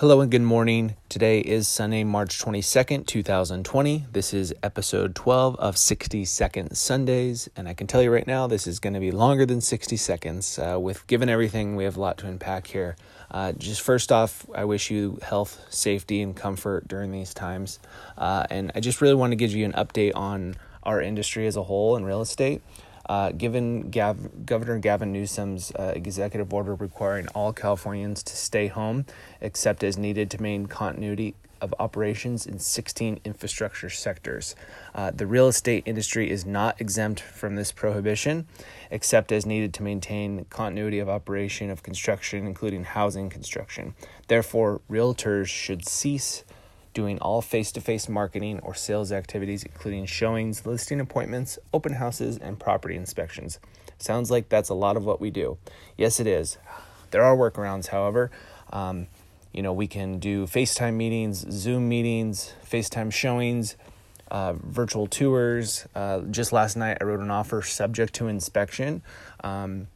Hello and good morning. Today is Sunday, March 22nd, 2020. This is episode 12 of 60 Second Sundays. And I can tell you right now, this is going to be longer than 60 seconds. Uh, with given everything, we have a lot to unpack here. Uh, just first off, I wish you health, safety, and comfort during these times. Uh, and I just really want to give you an update on our industry as a whole in real estate. Uh, given Gav- Governor Gavin Newsom's uh, executive order requiring all Californians to stay home except as needed to maintain continuity of operations in 16 infrastructure sectors. Uh, the real estate industry is not exempt from this prohibition, except as needed to maintain continuity of operation of construction, including housing construction. Therefore, realtors should cease doing all face to face marketing or sales activities, including showings, listing appointments, open houses, and property inspections. Sounds like that's a lot of what we do. Yes, it is. There are workarounds, however. Um, you know, we can do FaceTime meetings, Zoom meetings, FaceTime showings, uh, virtual tours. Uh, just last night, I wrote an offer subject to inspection. Um,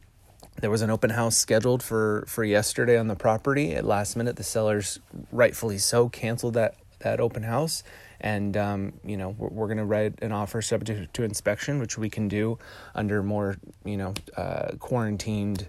there was an open house scheduled for for yesterday on the property. At last minute, the sellers, rightfully so, canceled that that open house. And, um, you know, we're, we're going to write an offer subject to, inspection, which we can do under more, you know, uh, quarantined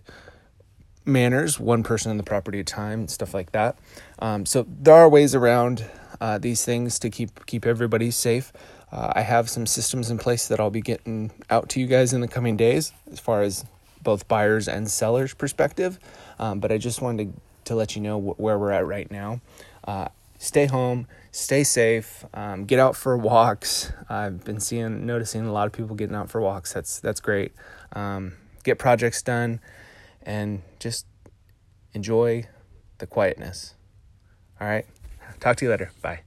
manners, one person on the property at a time, stuff like that. Um, so there are ways around uh, these things to keep keep everybody safe. Uh, I have some systems in place that I'll be getting out to you guys in the coming days, as far as both buyers and sellers' perspective. Um, but I just wanted to, to let you know wh- where we're at right now. Uh, stay home, stay safe, um, get out for walks. I've been seeing, noticing a lot of people getting out for walks. That's that's great. Um, get projects done, and just enjoy the quietness. All right. Talk to you later. Bye.